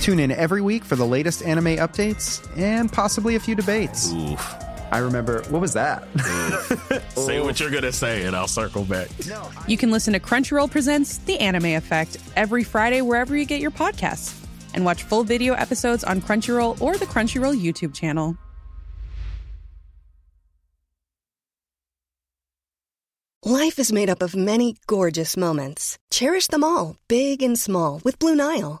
Tune in every week for the latest anime updates and possibly a few debates. Oof. I remember, what was that? say what you're going to say, and I'll circle back. You can listen to Crunchyroll Presents The Anime Effect every Friday wherever you get your podcasts, and watch full video episodes on Crunchyroll or the Crunchyroll YouTube channel. Life is made up of many gorgeous moments. Cherish them all, big and small, with Blue Nile.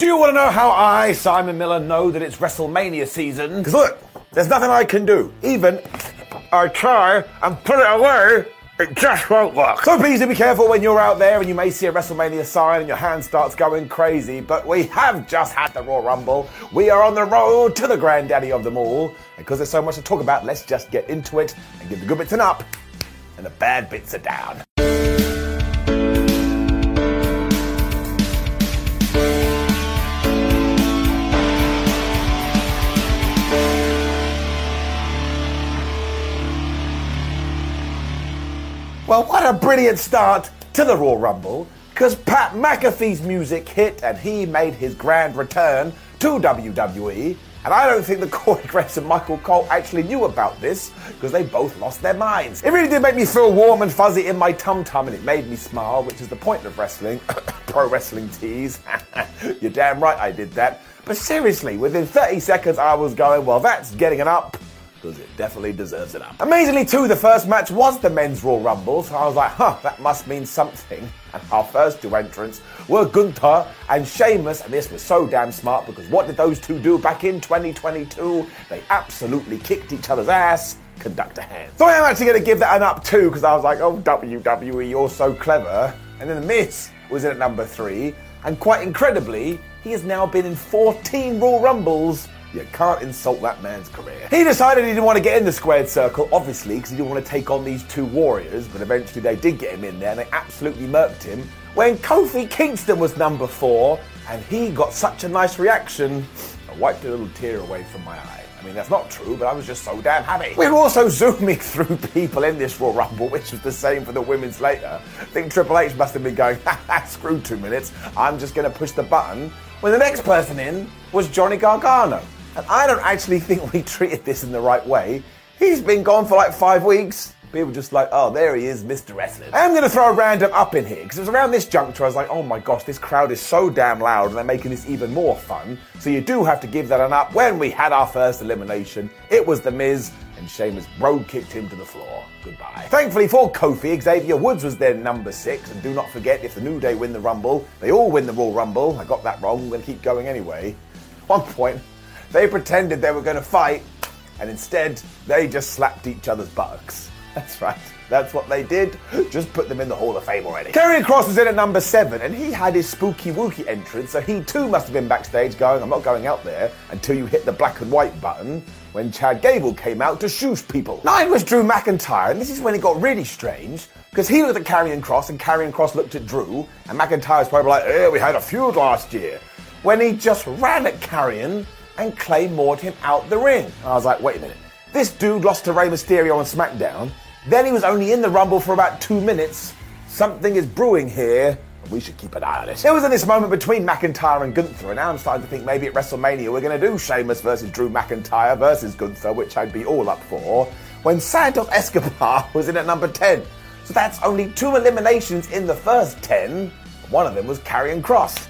Do you want to know how I, Simon Miller, know that it's WrestleMania season? Because look, there's nothing I can do. Even I try and put it away, it just won't work. So please do be careful when you're out there and you may see a WrestleMania sign and your hand starts going crazy. But we have just had the Royal Rumble. We are on the road to the granddaddy of them all. And because there's so much to talk about, let's just get into it and give the good bits an up and the bad bits are down. Well, what a brilliant start to the Royal Rumble, because Pat McAfee's music hit and he made his grand return to WWE. And I don't think the Corey Graves and Michael Cole actually knew about this because they both lost their minds. It really did make me feel warm and fuzzy in my tum tum and it made me smile, which is the point of wrestling. Pro wrestling tease. You're damn right I did that. But seriously, within 30 seconds, I was going, well, that's getting an up because it definitely deserves it up. Amazingly, too, the first match was the men's Royal Rumble, so I was like, huh, that must mean something. And our first two entrants were Gunther and Sheamus, and this was so damn smart because what did those two do back in 2022? They absolutely kicked each other's ass. Conductor hands. So I am actually going to give that an up too because I was like, oh, WWE, you're so clever. And then The Miz was in at number three, and quite incredibly, he has now been in 14 Royal Rumbles you can't insult that man's career. He decided he didn't want to get in the squared circle, obviously, because he didn't want to take on these two warriors, but eventually they did get him in there and they absolutely murked him. When Kofi Kingston was number four, and he got such a nice reaction, I wiped a little tear away from my eye. I mean, that's not true, but I was just so damn happy. We were also zooming through people in this Royal Rumble, which was the same for the women's later. I think Triple H must have been going, screw two minutes, I'm just going to push the button. When the next person in was Johnny Gargano. And I don't actually think we treated this in the right way. He's been gone for like five weeks. People just like, oh, there he is, Mr. Wrestling. I am going to throw a random up in here because it was around this juncture I was like, oh my gosh, this crowd is so damn loud and they're making this even more fun. So you do have to give that an up. When we had our first elimination, it was The Miz and Sheamus road kicked him to the floor. Goodbye. Thankfully for Kofi, Xavier Woods was their number six. And do not forget, if the New Day win the Rumble, they all win the Royal Rumble. I got that wrong. I'm going to keep going anyway. One point, they pretended they were going to fight, and instead, they just slapped each other's buttocks. That's right. That's what they did. Just put them in the Hall of Fame already. Karrion Kross was in at number seven, and he had his spooky wookie entrance, so he too must have been backstage going, I'm not going out there until you hit the black and white button when Chad Gable came out to shoosh people. Nine was Drew McIntyre, and this is when it got really strange, because he looked at Karrion Kross, and Karrion Kross looked at Drew, and McIntyre's probably like, eh, we had a feud last year. When he just ran at Karrion and Clay Claymored him out the ring. I was like, wait a minute. This dude lost to Rey Mysterio on SmackDown. Then he was only in the Rumble for about two minutes. Something is brewing here. We should keep an eye on it. It was in this moment between McIntyre and Gunther, and now I'm starting to think maybe at WrestleMania we're going to do Sheamus versus Drew McIntyre versus Gunther, which I'd be all up for, when Santos Escobar was in at number 10. So that's only two eliminations in the first 10. One of them was Karrion Kross.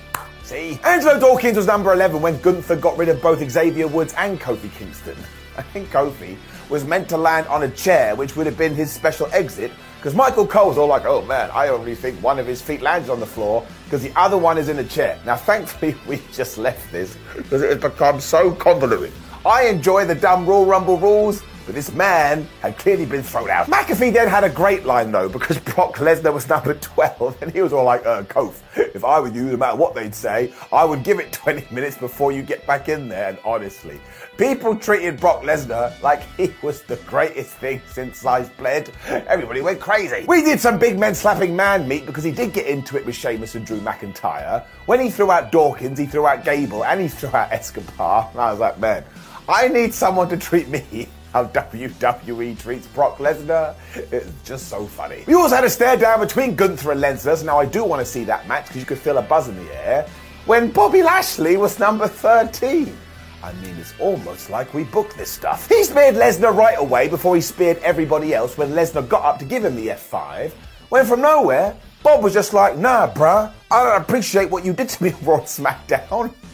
See? Angelo Dawkins was number 11 when Gunther got rid of both Xavier Woods and Kofi Kingston. I think Kofi was meant to land on a chair, which would have been his special exit. Because Michael Cole's all like, oh man, I only think one of his feet lands on the floor because the other one is in a chair. Now, thankfully, we just left this because it has become so convoluted. I enjoy the dumb Royal Rumble rules, this man had clearly been thrown out. McAfee then had a great line though, because Brock Lesnar was number 12, and he was all like, uh, Kof, if I were you, no matter what they'd say, I would give it 20 minutes before you get back in there. And honestly, people treated Brock Lesnar like he was the greatest thing since sliced bread. Everybody went crazy. We did some big men slapping man meat because he did get into it with Sheamus and Drew McIntyre. When he threw out Dawkins, he threw out Gable, and he threw out Escobar. And I was like, man, I need someone to treat me how WWE treats Brock Lesnar. It's just so funny. We also had a stare down between Gunther and Lesnar. Now I do want to see that match because you could feel a buzz in the air. When Bobby Lashley was number 13. I mean, it's almost like we booked this stuff. He speared Lesnar right away before he speared everybody else when Lesnar got up to give him the F5. When from nowhere, Bob was just like, nah, bruh, I don't appreciate what you did to me on Raw SmackDown.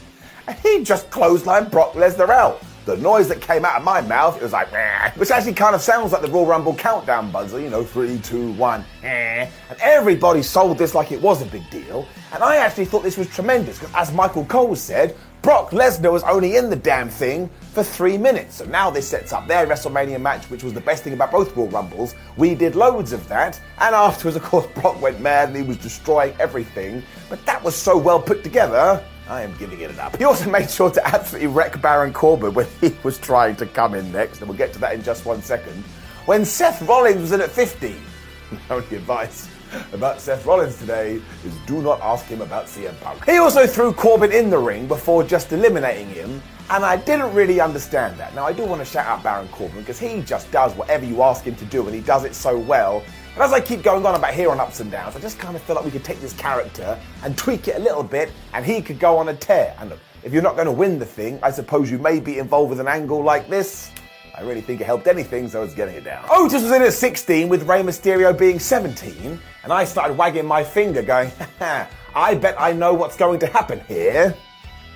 And he just clotheslined Brock Lesnar out the noise that came out of my mouth, it was like, which actually kind of sounds like the Royal Rumble countdown buzzer, you know, three, two, one, and everybody sold this like it was a big deal. And I actually thought this was tremendous because, as Michael Cole said, Brock Lesnar was only in the damn thing for three minutes. So now this sets up their WrestleMania match, which was the best thing about both Royal Rumbles. We did loads of that. And afterwards, of course, Brock went mad and he was destroying everything. But that was so well put together. I am giving it an up. He also made sure to absolutely wreck Baron Corbin when he was trying to come in next, and we'll get to that in just one second. When Seth Rollins was in at 50, the only advice about Seth Rollins today is do not ask him about CM Punk. He also threw Corbin in the ring before just eliminating him, and I didn't really understand that. Now, I do want to shout out Baron Corbin because he just does whatever you ask him to do, and he does it so well and as I keep going on about here on ups and downs, I just kind of feel like we could take this character and tweak it a little bit, and he could go on a tear. And look, if you're not going to win the thing, I suppose you may be involved with an angle like this. I really think it helped anything, so it's getting it down. Otis was in at 16 with Rey Mysterio being 17, and I started wagging my finger, going, I bet I know what's going to happen here.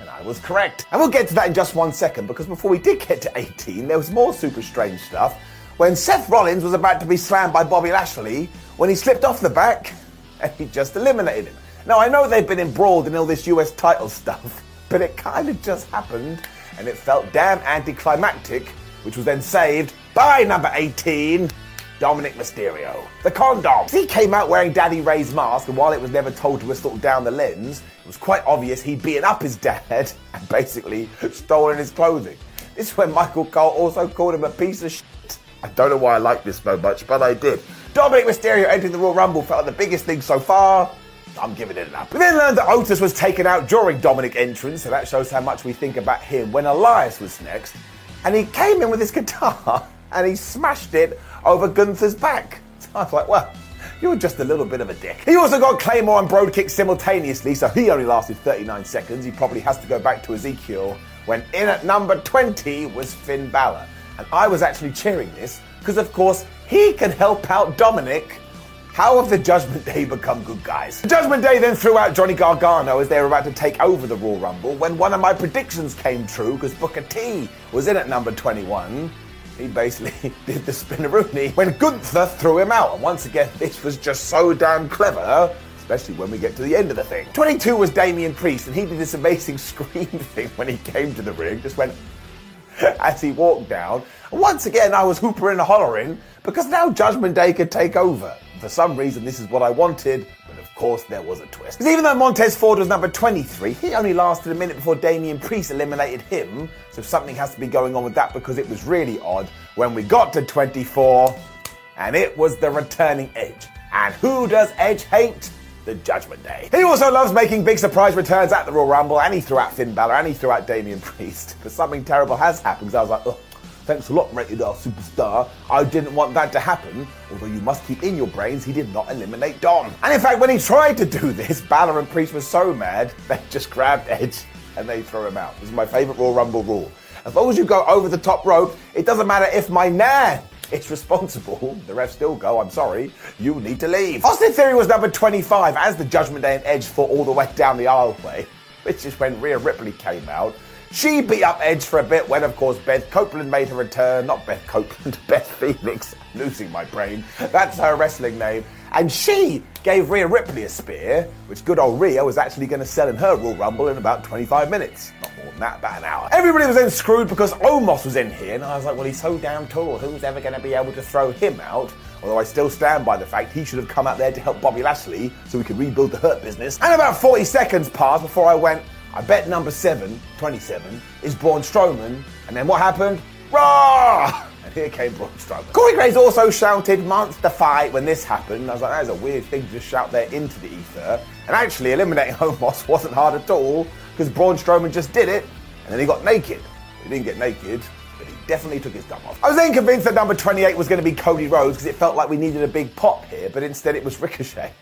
And I was correct. And we'll get to that in just one second, because before we did get to 18, there was more super strange stuff when Seth Rollins was about to be slammed by Bobby Lashley when he slipped off the back and he just eliminated him. Now, I know they've been embroiled in all this US title stuff, but it kind of just happened and it felt damn anticlimactic, which was then saved by number 18. Dominic Mysterio. The condom. He came out wearing Daddy Rey's mask, and while it was never told to whistle down the lens, it was quite obvious he'd beaten up his dad and basically stolen his clothing. This is when Michael Cole also called him a piece of. I don't know why I like this so much, but I did. Dominic Mysterio entering the Royal Rumble felt like the biggest thing so far. I'm giving it an up. We then learned that Otis was taken out during Dominic's entrance, so that shows how much we think about him when Elias was next. And he came in with his guitar and he smashed it over Gunther's back. So I was like, well, you're just a little bit of a dick. He also got Claymore and Brogue Kick simultaneously, so he only lasted 39 seconds. He probably has to go back to Ezekiel when in at number 20 was Finn Balor. And I was actually cheering this because, of course, he can help out Dominic. How have the Judgment Day become good guys? The Judgment Day then threw out Johnny Gargano as they were about to take over the Royal Rumble when one of my predictions came true because Booker T was in at number 21. He basically did the spinneroonie when Gunther threw him out. And once again, this was just so damn clever especially when we get to the end of the thing. 22 was Damian Priest, and he did this amazing scream thing when he came to the ring. Just went, as he walked down. Once again, I was hoopering and hollering because now Judgment Day could take over. For some reason, this is what I wanted, but of course, there was a twist. Because even though Montez Ford was number 23, he only lasted a minute before Damian Priest eliminated him. So something has to be going on with that because it was really odd when we got to 24 and it was the returning Edge. And who does Edge hate? The Judgment Day. He also loves making big surprise returns at the Royal Rumble, and he threw out Finn Balor, and he threw out Damian Priest. But something terrible has happened, so I was like, thanks a lot, Rated R Superstar. I didn't want that to happen, although you must keep in your brains he did not eliminate Dom. And in fact, when he tried to do this, Balor and Priest were so mad, they just grabbed Edge and they threw him out. This is my favourite Royal Rumble rule. As long as you go over the top rope, it doesn't matter if my nan it's responsible. The refs still go, I'm sorry, you need to leave. Austin Theory was number 25 as the Judgment Day and Edge fought all the way down the aisleway, which is when Rhea Ripley came out. She beat up Edge for a bit when, of course, Beth Copeland made her return. Not Beth Copeland, Beth Phoenix. Losing my brain. That's her wrestling name. And she gave Rhea Ripley a spear, which good old Rhea was actually going to sell in her Royal Rumble in about 25 minutes. Not more than that, about an hour. Everybody was then screwed because Omos was in here, and I was like, well, he's so damn tall. Who's ever going to be able to throw him out? Although I still stand by the fact he should have come out there to help Bobby Lashley so we could rebuild the Hurt business. And about 40 seconds passed before I went, I bet number 7, 27, is Braun Strowman. And then what happened? Raw! Here came Braun Strowman. Corey Graves also shouted monster fight when this happened. I was like, that is a weird thing to just shout there into the ether. And actually, eliminating Homos wasn't hard at all because Braun Strowman just did it and then he got naked. He didn't get naked, but he definitely took his gum off. I was then convinced that number 28 was going to be Cody Rhodes because it felt like we needed a big pop here, but instead it was Ricochet.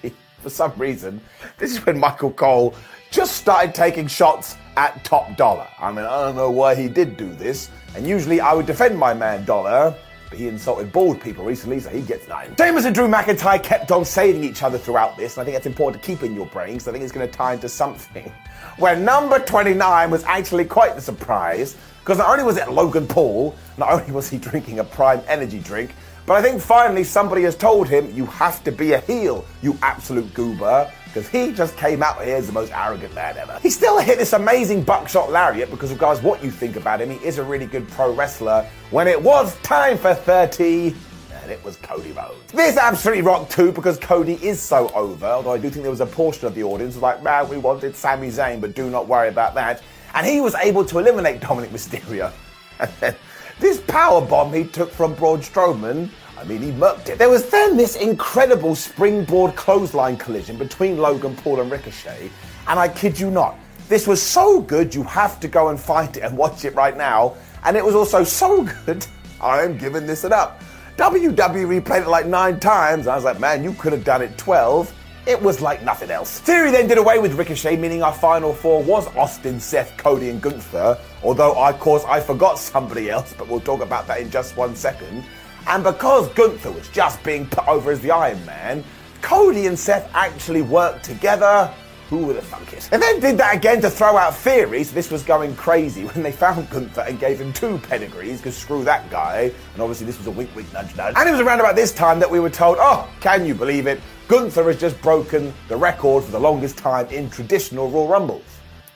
For some reason, this is when Michael Cole just started taking shots at Top Dolla. I mean, I don't know why he did do this, and usually I would defend my man Dolla. But he insulted bald people recently, so he gets nine. Sheamus and Drew McIntyre kept on saving each other throughout this, and I think that's important to keep in your brains. I think it's going to tie into something. Where number 29 was actually quite the surprise, because not only was it Logan Paul, not only was he drinking a Prime Energy drink, but I think finally somebody has told him, you have to be a heel, you absolute goober, because he just came out here as the most arrogant man ever. He still hit this amazing buckshot lariat because, regardless what you think about him, he is a really good pro wrestler. When it was time for 30, and it was Cody Rhodes. This absolutely rocked too because Cody is so over, although I do think there was a portion of the audience was like, man, we wanted Sami Zayn, but do not worry about that. And he was able to eliminate Dominic Mysterio. This power bomb he took from Braun Strowman, I mean, he mucked it. There was then this incredible springboard clothesline collision between Logan Paul and Ricochet, and I kid you not, this was so good you have to go and find it and watch it right now. And it was also so good, I am giving this it up. WWE replayed it like nine times. I was like, man, you could have done it 12. It was like nothing else. Theory then did away with Ricochet, meaning our final four was Austin, Seth, Cody, and Gunther. Although, of course, I forgot somebody else, but we'll talk about that in just one second. And because Gunther was just being put over as the Iron Man, Cody and Seth actually worked together. Who would have thunk it? And then did that again to throw out theories. This was going crazy when they found Gunther and gave him two pedigrees, because screw that guy. And obviously, this was a wink, wink, nudge, nudge. And it was around about this time that we were told, oh, can you believe it? Gunther has just broken the record for the longest time in traditional Royal Rumbles.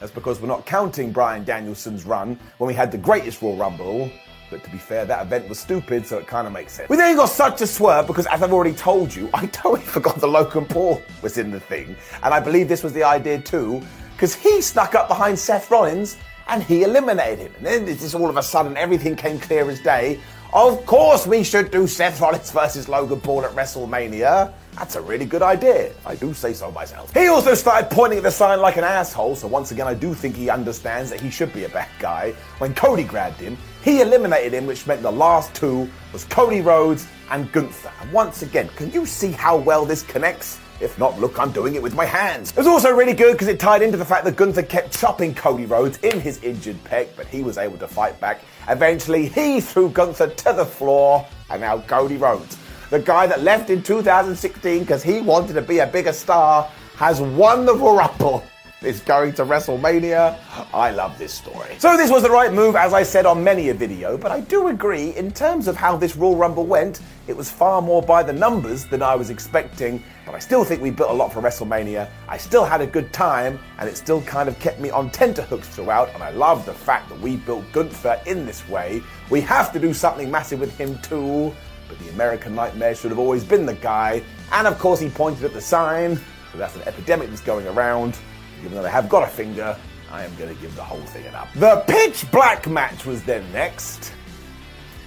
That's because we're not counting Bryan Danielson's run when we had the greatest Royal Rumble. But to be fair, that event was stupid, so it kind of makes sense. We then got such a swerve because, as I've already told you, I totally forgot the Logan Paul was in the thing. And I believe this was the idea too, because he snuck up behind Seth Rollins and he eliminated him. And then it's just all of a sudden everything came clear as day. Of course, we should do Seth Rollins versus Logan Paul at WrestleMania. That's a really good idea. I do say so myself. He also started pointing at the sign like an asshole, so once again, I do think he understands that he should be a bad guy. When Cody grabbed him, he eliminated him, which meant the last two was Cody Rhodes and Gunther. And once again, can you see how well this connects? If not, look, I'm doing it with my hands. It was also really good because it tied into the fact that Gunther kept chopping Cody Rhodes in his injured pec, but he was able to fight back. Eventually, he threw Gunther to the floor, and now Cody Rhodes, the guy that left in 2016 because he wanted to be a bigger star, has won the Rumble is going to WrestleMania. I love this story. So this was the right move, as I said on many a video, but I do agree, in terms of how this Royal Rumble went, it was far more by the numbers than I was expecting, but I still think we built a lot for WrestleMania. I still had a good time, and it still kind of kept me on tenterhooks throughout, and I love the fact that we built Gunther in this way. We have to do something massive with him too, but the American Nightmare should have always been the guy, and of course he pointed at the sign, so that's an epidemic that's going around. Even though they have got a finger, I am going to give the whole thing an up. The pitch black match was then next.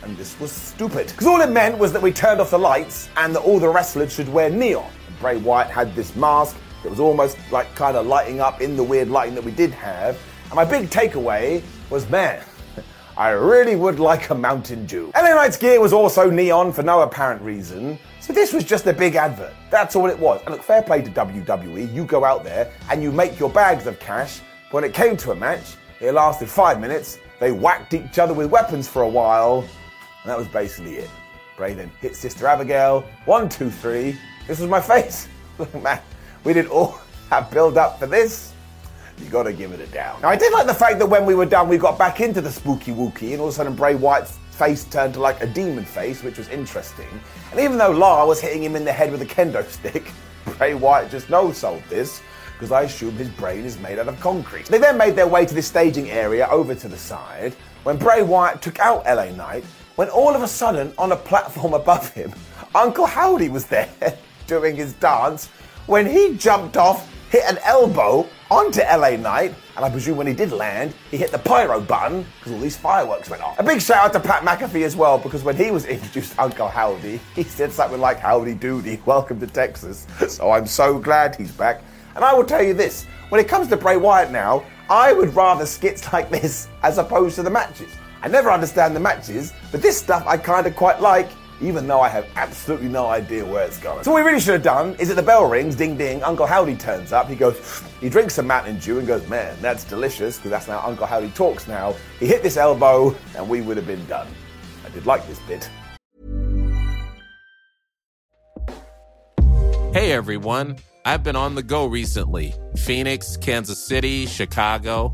And this was stupid. Because all it meant was that we turned off the lights and that all the wrestlers should wear neon. And Bray Wyatt had this mask that was almost like kind of lighting up in the weird lighting that we did have. And my big takeaway was man, I really would like a Mountain Dew. LA Knight's gear was also neon for no apparent reason. So this was just a big advert. That's all it was. And look, fair play to WWE. You go out there and you make your bags of cash. When it came to a match, it lasted five minutes. They whacked each other with weapons for a while. And that was basically it. Bray then hit Sister Abigail. One, two, three. This was my face. Look, man, we did all have build up for this. You gotta give it a down. Now, I did like the fact that when we were done, we got back into the spooky wookie, and all of a sudden Bray Wyatt's face turned to like a demon face, which was interesting. And even though Lara was hitting him in the head with a kendo stick, Bray White just no sold this because I assume his brain is made out of concrete. They then made their way to the staging area over to the side when Bray Wyatt took out LA Knight, when all of a sudden, on a platform above him, Uncle Howdy was there doing his dance when he jumped off, hit an elbow onto LA Knight, and I presume when he did land, he hit the pyro button because all these fireworks went off. A big shout out to Pat McAfee as well because when he was introduced Uncle Howdy, he said something like Howdy Doody, welcome to Texas. So I'm so glad he's back. And I will tell you this when it comes to Bray Wyatt now, I would rather skits like this as opposed to the matches. I never understand the matches, but this stuff I kind of quite like, even though I have absolutely no idea where it's going. So what we really should have done is that the bell rings, ding ding, Uncle Howdy turns up, he goes, he drinks some Mountain Dew and goes, man, that's delicious, because that's how Uncle Howdy talks now. He hit this elbow, and we would have been done. I did like this bit. Hey everyone, I've been on the go recently Phoenix, Kansas City, Chicago.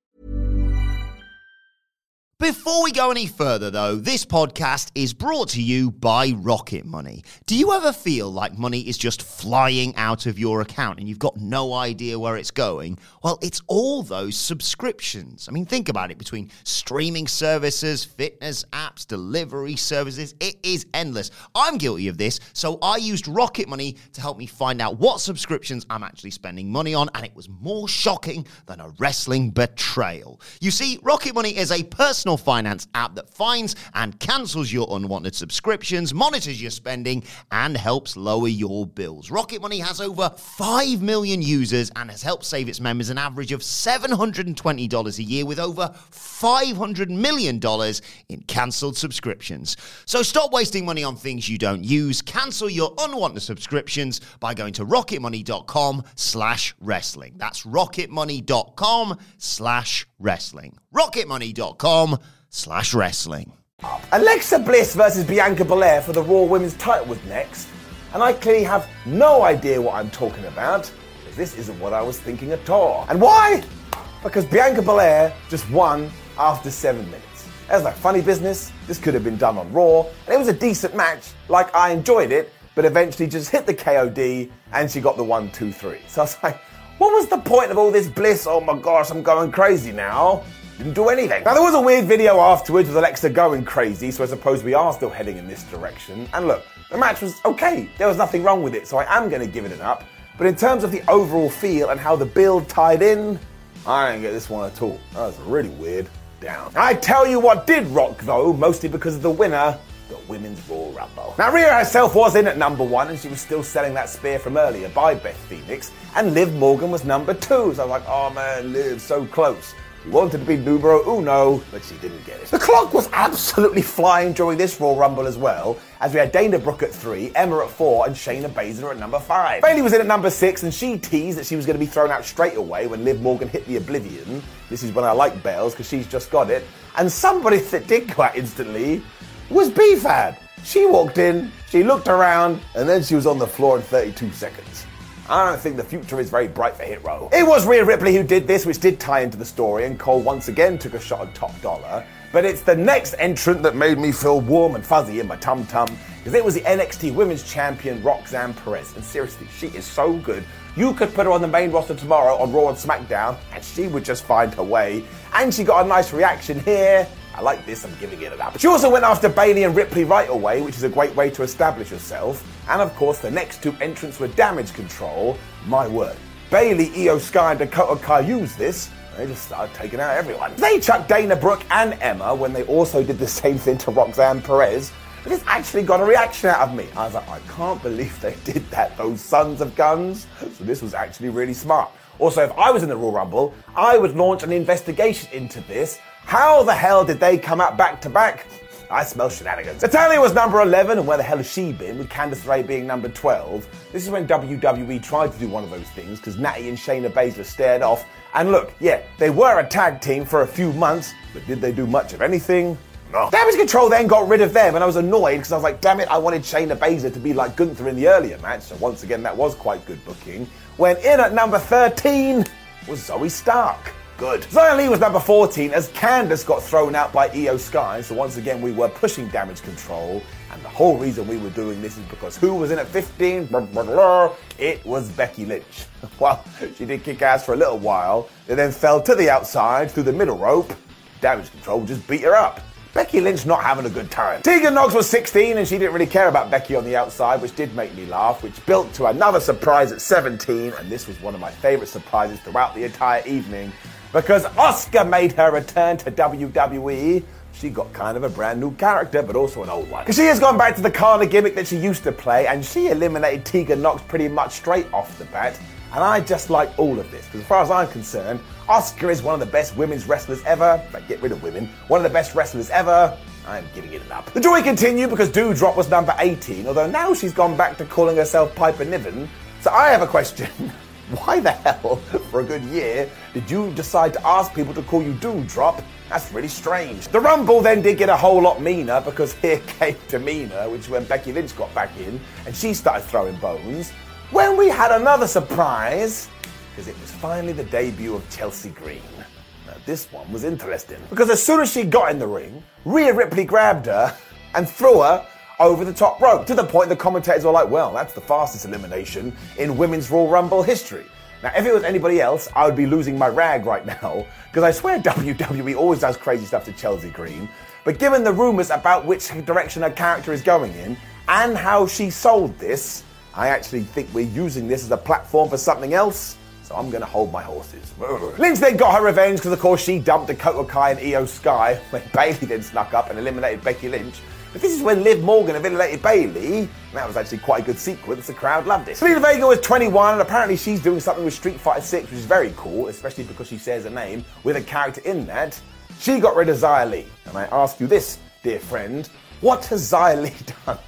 Before we go any further, though, this podcast is brought to you by Rocket Money. Do you ever feel like money is just flying out of your account and you've got no idea where it's going? Well, it's all those subscriptions. I mean, think about it between streaming services, fitness apps, delivery services, it is endless. I'm guilty of this, so I used Rocket Money to help me find out what subscriptions I'm actually spending money on, and it was more shocking than a wrestling betrayal. You see, Rocket Money is a personal finance app that finds and cancels your unwanted subscriptions, monitors your spending, and helps lower your bills. Rocket Money has over 5 million users and has helped save its members an average of $720 a year with over $500 million in cancelled subscriptions. So stop wasting money on things you don't use. Cancel your unwanted subscriptions by going to rocketmoney.com slash wrestling. That's rocketmoney.com slash wrestling. rocketmoney.com slash wrestling. Alexa Bliss versus Bianca Belair for the Raw Women's title was next, and I clearly have no idea what I'm talking about, this isn't what I was thinking at all. And why? Because Bianca Belair just won after seven minutes. It was like funny business, this could have been done on Raw, and it was a decent match, like I enjoyed it, but eventually just hit the KOD, and she got the one, two, three. So I was like, what was the point of all this bliss? Oh my gosh, I'm going crazy now. Didn't do anything. Now, there was a weird video afterwards with Alexa going crazy, so I suppose we are still heading in this direction. And look, the match was okay. There was nothing wrong with it, so I am going to give it an up. But in terms of the overall feel and how the build tied in, I didn't get this one at all. That was really weird. Down. I tell you what did rock though, mostly because of the winner, the Women's Royal Rumble. Now, Rhea herself was in at number one, and she was still selling that spear from earlier by Beth Phoenix, and Liv Morgan was number two. So I was like, oh man, Liv, so close. She wanted to be numero uno, but she didn't get it. The clock was absolutely flying during this Royal Rumble as well, as we had Dana Brooke at three, Emma at four, and Shayna Baszler at number five. Bayley was in at number six, and she teased that she was going to be thrown out straight away when Liv Morgan hit the Oblivion. This is when I like Bells, because she's just got it. And somebody that did out instantly was B-Fab. She walked in, she looked around, and then she was on the floor in 32 seconds. I don't think the future is very bright for Hit Row. It was Rhea Ripley who did this, which did tie into the story, and Cole once again took a shot at Top Dolla. But it's the next entrant that made me feel warm and fuzzy in my tum tum, because it was the NXT Women's Champion Roxanne Perez. And seriously, she is so good. You could put her on the main roster tomorrow on Raw and SmackDown, and she would just find her way. And she got a nice reaction here. I like this, I'm giving it an up. She also went after Bayley and Ripley right away, which is a great way to establish herself. And of course, the next two entrants were Damage Control. My word. Bayley, Iyo Sky, and Dakota Kai used this, They just started taking out everyone. They chucked Dana Brooke and Emma when they also did the same thing to Roxanne Perez. But this actually got a reaction out of me. I was like, I can't believe they did that, those sons of guns. So this was actually really smart. Also, if I was in the Royal Rumble, I would launch an investigation into this. How the hell did they come out back to back? I smell shenanigans. Natalya was number 11, and where the hell has she been, with Candice LeRae being number 12? This is when WWE tried to do one of those things, because Natty and Shayna Baszler stared off. And look, yeah, they were a tag team for a few months, but did they do much of anything? No. Damage Control then got rid of them, and I was annoyed because I was like, damn it, I wanted Shayna Baszler to be like Gunther in the earlier match. So once again, that was quite good booking. When in at number 13 was Zoey Stark. Good. Xia Li was number 14 as Candice got thrown out by Iyo Sky. So once again, we were pushing damage control. And the whole reason we were doing this is because who was in at 15? It was Becky Lynch. Well, she did kick ass for a little while. They then fell to the outside through the middle rope. Damage control just beat her up. Becky Lynch not having a good time. Tegan Nox was 16 and she didn't really care about Becky on the outside, which did make me laugh, which built to another surprise at 17. And this was one of my favourite surprises throughout the entire evening because Asuka made her return to WWE. She got kind of a brand new character, but also an old one. Because she has gone back to the Kana gimmick that she used to play, and she eliminated Tegan Nox pretty much straight off the bat. And I just like all of this, because as far as I'm concerned, Asuka is one of the best women's wrestlers ever. But get rid of women. One of the best wrestlers ever. I'm giving it an up. The joy continued because Doudrop was number 18, although now she's gone back to calling herself Piper Niven. So I have a question. Why the hell, for a good year, did you decide to ask people to call you Doudrop? That's really strange. The Rumble then did get a whole lot meaner because here came Tamina, which when Becky Lynch got back in and she started throwing bones. When we had another surprise, because it was finally the debut of Chelsea Green. Now, this one was interesting because as soon as she got in the ring, Rhea Ripley grabbed her and threw her over the top rope to the point the commentators were like, well, that's the fastest elimination in women's Royal Rumble history. Now, if it was anybody else, I would be losing my rag right now because I swear WWE always does crazy stuff to Chelsea Green. But given the rumors about which direction her character is going in and how she sold this, I actually think we're using this as a platform for something else. So I'm going to hold my horses. Lynch then got her revenge because, of course, she dumped Dakota Kai and Iyo Sky when Bayley then snuck up and eliminated Becky Lynch. But this is when Liv Morgan eliminated Bayley. That was actually quite a good sequence. The crowd loved it. Zelina Vega was 21, and apparently she's doing something with Street Fighter 6, which is very cool, especially because she shares a name with a character in that. She got rid of Xia Li. And I ask you this, dear friend, what has Xia Li done?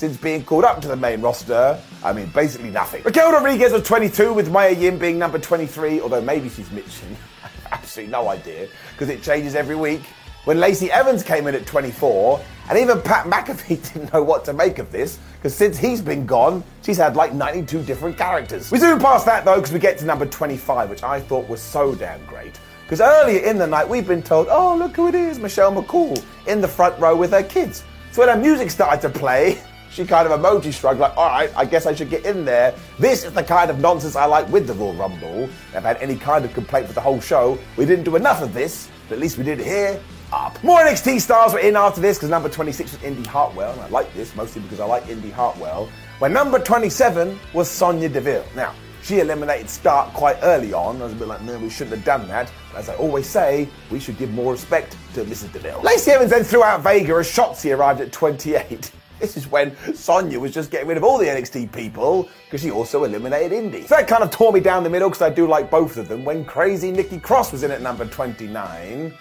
since being called up to the main roster. I mean, basically nothing. Raquel Rodriguez was 22, with Mia Yim being number 23, although maybe she's Mitching. Absolutely no idea, because it changes every week. When Lacey Evans came in at 24, and even Pat McAfee didn't know what to make of this, because since he's been gone, she's had like 92 different characters. We zoom past that though, because we get to number 25, which I thought was so damn great. Because earlier in the night, we've been told, oh, look who it is, Michelle McCool, in the front row with her kids. So when her music started to play, she kind of emoji shrugged, like, all right, I guess I should get in there. This is the kind of nonsense I like with the Royal Rumble. If I had any kind of complaint with the whole show, we didn't do enough of this, but at least we did it here. Up. More NXT stars were in after this because number 26 was Indy Hartwell, and I like this mostly because I like Indy Hartwell. When number 27 was Sonya Deville. Now, she eliminated Stark quite early on. I was a bit like, no, we shouldn't have done that. But as I always say, we should give more respect to Mrs. Deville. Lacey Evans then threw out Vega as Shotzi arrived at 28. This is when Sonya was just getting rid of all the NXT people because she also eliminated Indy. So that kind of tore me down the middle because I do like both of them. When crazy Nikki Cross was in at number 29, I'm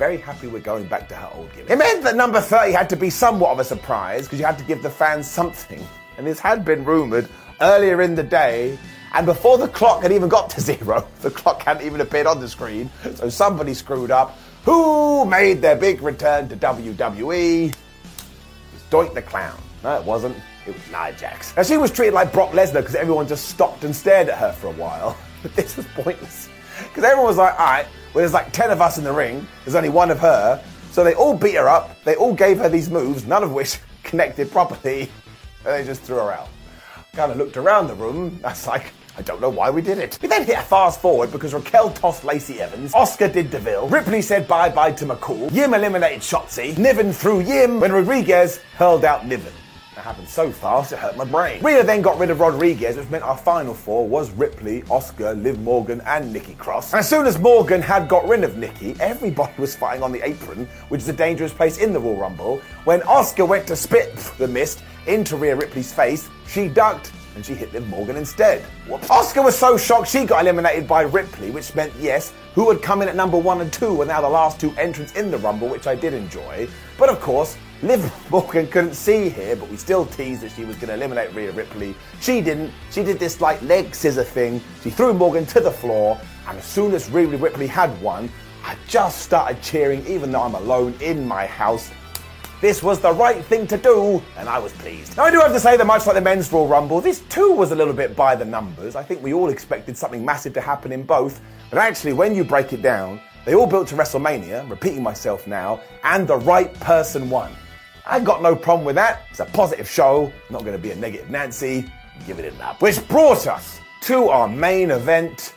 very happy we're going back to her old gimmick. It meant that number 30 had to be somewhat of a surprise because you had to give the fans something. And this had been rumoured earlier in the day. And before the clock had even got to zero, the clock hadn't even appeared on the screen. So somebody screwed up. Who made their big return to WWE? It was Doink the Clown. No, it wasn't. It was Nia Jax. Now, she was treated like Brock Lesnar because everyone just stopped and stared at her for a while. But this was pointless. Because everyone was like, all right, well, there's like 10 of us in the ring, there's only one of her. So they all beat her up, they all gave her these moves, none of which connected properly, and they just threw her out. Kind of looked around the room, that's like, I don't know why we did it. We then hit a fast forward because Raquel tossed Lacey Evans, Asuka did Deville, Ripley said bye bye to McCool, Yim eliminated Shotzi, Niven threw Yim when Rodriguez hurled out Niven. That happened so fast it hurt my brain. Rhea then got rid of Rodriguez, which meant our final four was Ripley, Asuka, Liv Morgan, and Nikki Cross. And as soon as Morgan had got rid of Nikki, everybody was fighting on the apron, which is a dangerous place in the Royal Rumble. When Asuka went to spit the mist into Rhea Ripley's face, she ducked and she hit Liv Morgan instead. Whoops. Asuka was so shocked she got eliminated by Ripley, which meant, yes, who had come in at number one and two were now the last two entrants in the Rumble, which I did enjoy. But of course, Liv Morgan couldn't see here, but we still teased that she was going to eliminate Rhea Ripley. She didn't. She did this like leg scissor thing. She threw Morgan to the floor, and as soon as Rhea Ripley had won, I just started cheering, even though I'm alone in my house. This was the right thing to do, and I was pleased. Now, I do have to say that much like the men's Royal Rumble, this too was a little bit by the numbers. I think we all expected something massive to happen in both, but actually, when you break it down, they all built to WrestleMania, repeating myself now, and the right person won. I got no problem with that. It's a positive show, not going to be a negative Nancy. Give it an up. Which brought us to our main event.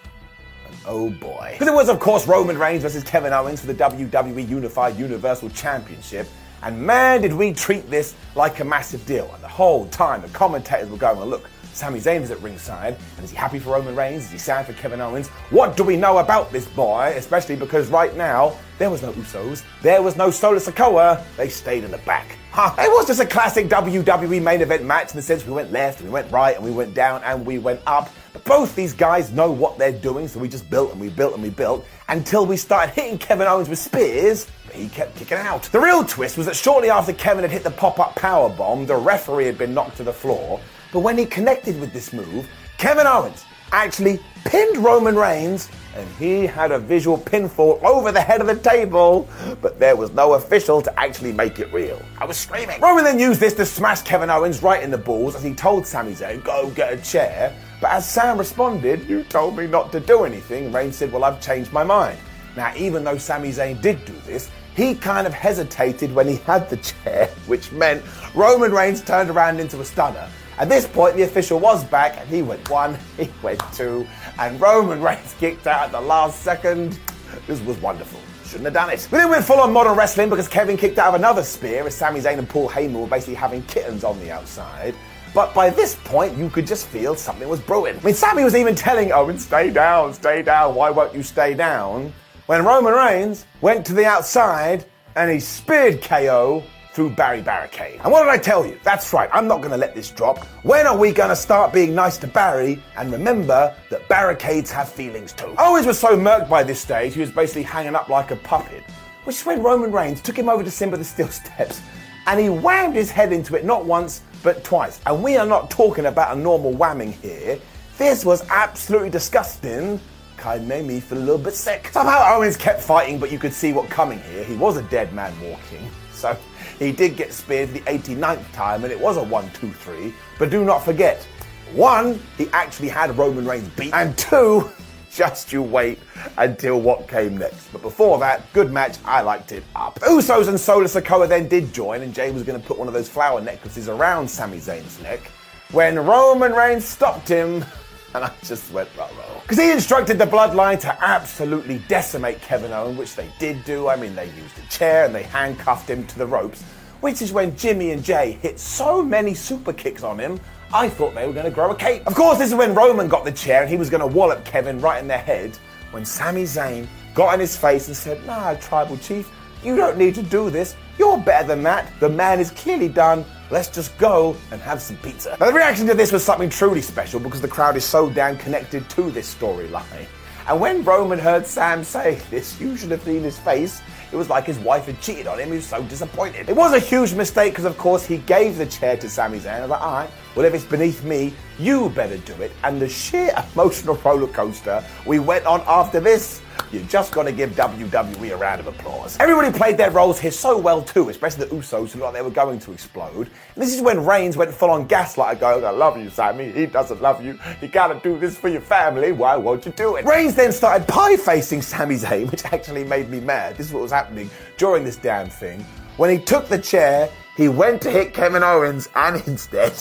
And oh boy. Because it was, of course, Roman Reigns versus Kevin Owens for the WWE Unified Universal Championship. And man, did we treat this like a massive deal. And the whole time, the commentators were going, well, look, Sami Zayn is at ringside, and is he happy for Roman Reigns? Is he sad for Kevin Owens? What do we know about this boy? Especially because right now, there was no Usos, there was no Solo Sikoa, they stayed in the back. Huh. It was just a classic WWE main event match in the sense we went left, we went right, and we went down, and we went up. But both these guys know what they're doing, so we just built and we built and we built until we started hitting Kevin Owens with spears, but he kept kicking out. The real twist was that shortly after Kevin had hit the pop-up power bomb, the referee had been knocked to the floor. But when he connected with this move, Kevin Owens actually pinned Roman Reigns, and he had a visual pinfall over the head of the table, but there was no official to actually make it real. I was screaming. Roman then used this to smash Kevin Owens right in the balls as he told Sami Zayn, go get a chair. But as Sam responded, you told me not to do anything, Reigns said, well, I've changed my mind. Now, even though Sami Zayn did do this, he kind of hesitated when he had the chair, which meant Roman Reigns turned around into a stunner. At this point, the official was back, and he went one, he went two, and Roman Reigns kicked out at the last second. This was wonderful. Shouldn't have done it. We then went full on modern wrestling because Kevin kicked out of another spear as Sami Zayn and Paul Heyman were basically having kittens on the outside. But by this point, you could just feel something was brewing. I mean, Sami was even telling Owen, stay down, stay down, why won't you stay down? When Roman Reigns went to the outside and he speared KO through Barry Barricade. And what did I tell you? That's right, I'm not going to let this drop. When are we going to start being nice to Barry and remember that barricades have feelings too? Owens was so murked by this stage, he was basically hanging up like a puppet, which is when Roman Reigns took him over to Simba the Steel Steps and he whammed his head into it not once but twice. And we are not talking about a normal whamming here. This was absolutely disgusting. Kind of made me feel a little bit sick. Somehow Owens kept fighting, but you could see what coming here. He was a dead man walking. So he did get speared the 89th time, and it was a 1 2 3. But do not forget one, he actually had Roman Reigns beat, and two, just you wait until what came next. But before that, good match, I liked it up. Usos and Solo Sikoa then did join, and Jey was going to put one of those flower necklaces around Sami Zayn's neck when Roman Reigns stopped him. And I just went, row, row. Because he instructed the bloodline to absolutely decimate Kevin Owens, which they did do. I mean, they used a chair and they handcuffed him to the ropes, which is when Jimmy and Jey hit so many super kicks on him, I thought they were going to grow a cape. Of course, this is when Roman got the chair and he was going to wallop Kevin right in the head, when Sami Zayn got in his face and said, Nah, Tribal Chief, you don't need to do this. You're better than that. The man is clearly done. Let's just go and have some pizza. Now, the reaction to this was something truly special because the crowd is so damn connected to this storyline. And when Roman heard Sam say this, you should have seen his face. It was like his wife had cheated on him. He was so disappointed. It was a huge mistake because, of course, he gave the chair to Sami Zayn. I was like, all right, well, if it's beneath me, you better do it. And the sheer emotional roller coaster we went on after this, you're just got to give WWE a round of applause. Everybody played their roles here so well too, especially the Usos who looked like they were going to explode. And this is when Reigns went full on gaslight, going, I love you, Sammy. He doesn't love you. You gotta do this for your family. Why won't you do it? Reigns then started pie facing Sami Zayn, which actually made me mad. This is what was happening during this damn thing. When he took the chair, he went to hit Kevin Owens, and instead,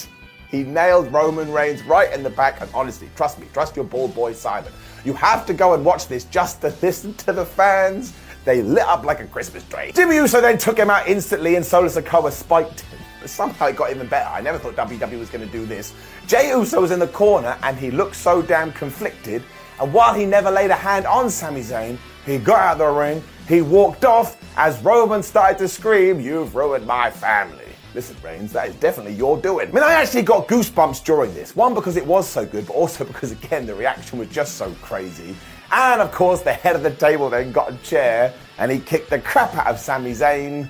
he nailed Roman Reigns right in the back. And honestly, trust me, trust your bald boy Simon. You have to go and watch this just to listen to the fans. They lit up like a Christmas tree. Jimmy Uso then took him out instantly, and Solo Sikoa spiked him. but somehow it got even better. I never thought WWE was going to do this. Jey Uso was in the corner and he looked so damn conflicted. And while he never laid a hand on Sami Zayn, he got out of the ring, he walked off as Roman started to scream, You've ruined my family. Listen, Reigns, that is definitely your doing. I mean, I actually got goosebumps during this. One, because it was so good, but also because, again, the reaction was just so crazy. And of course, the head of the table then got a chair and he kicked the crap out of Sami Zayn.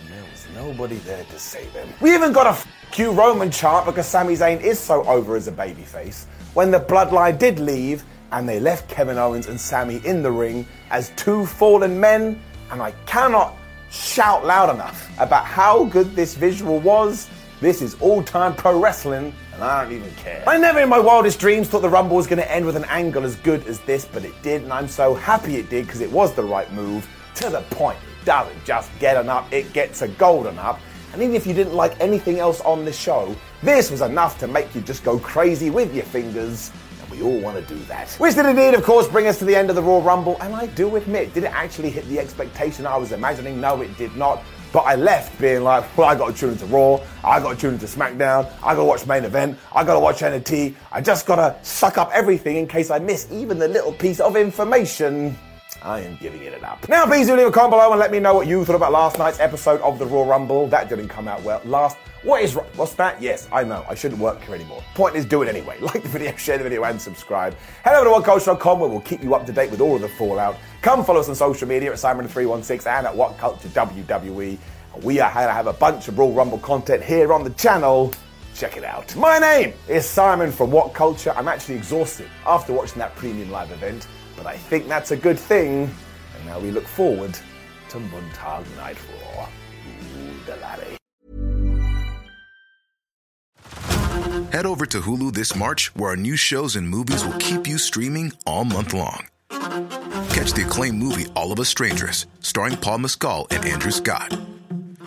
And there was nobody there to save him. We even got a you Roman chant because Sami Zayn is so over as a babyface. When the bloodline did leave and they left Kevin Owens and Sami in the ring as two fallen men, and I cannot shout loud enough about how good this visual was. This is all time pro wrestling, and I don't even care. I never in my wildest dreams thought the Rumble was going to end with an angle as good as this, but it did, and I'm so happy it did because it was the right move. To the point, it doesn't just get an up, it gets a golden up. And even if you didn't like anything else on the show, this was enough to make you just go crazy with your fingers. We all want to do that. Which did indeed, of course, bring us to the end of the Royal Rumble. And I do admit, did it actually hit the expectation I was imagining? No, it did not. But I left being like, well, I got to tune into Raw, I got to tune into SmackDown, I got to watch main event, I got to watch NXT. I just got to suck up everything in case I miss even the little piece of information. I am giving it up. Now, please do leave a comment below and let me know what you thought about last night's episode of the Raw Rumble. That didn't come out well. Last, what is what's that? Yes, I know. I shouldn't work here anymore. Point is, do it anyway. Like the video, share the video, and subscribe. Head over to WhatCulture.com where we'll keep you up to date with all of the fallout. Come follow us on social media at Simon316 and at What Culture WWE. We are going to have a bunch of Raw Rumble content here on the channel. Check it out. My name is Simon from What Culture. I'm actually exhausted after watching that premium live event, but I think that's a good thing. And now we look forward to Monday Night Raw. Head over to Hulu this March, where our new shows and movies will keep you streaming all month long. Catch the acclaimed movie All of Us Strangers, starring Paul Mescal and Andrew Scott.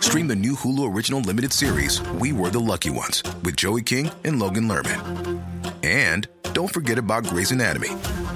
Stream the new Hulu original limited series We Were the Lucky Ones with Joey King and Logan Lerman. And don't forget about Grey's Anatomy.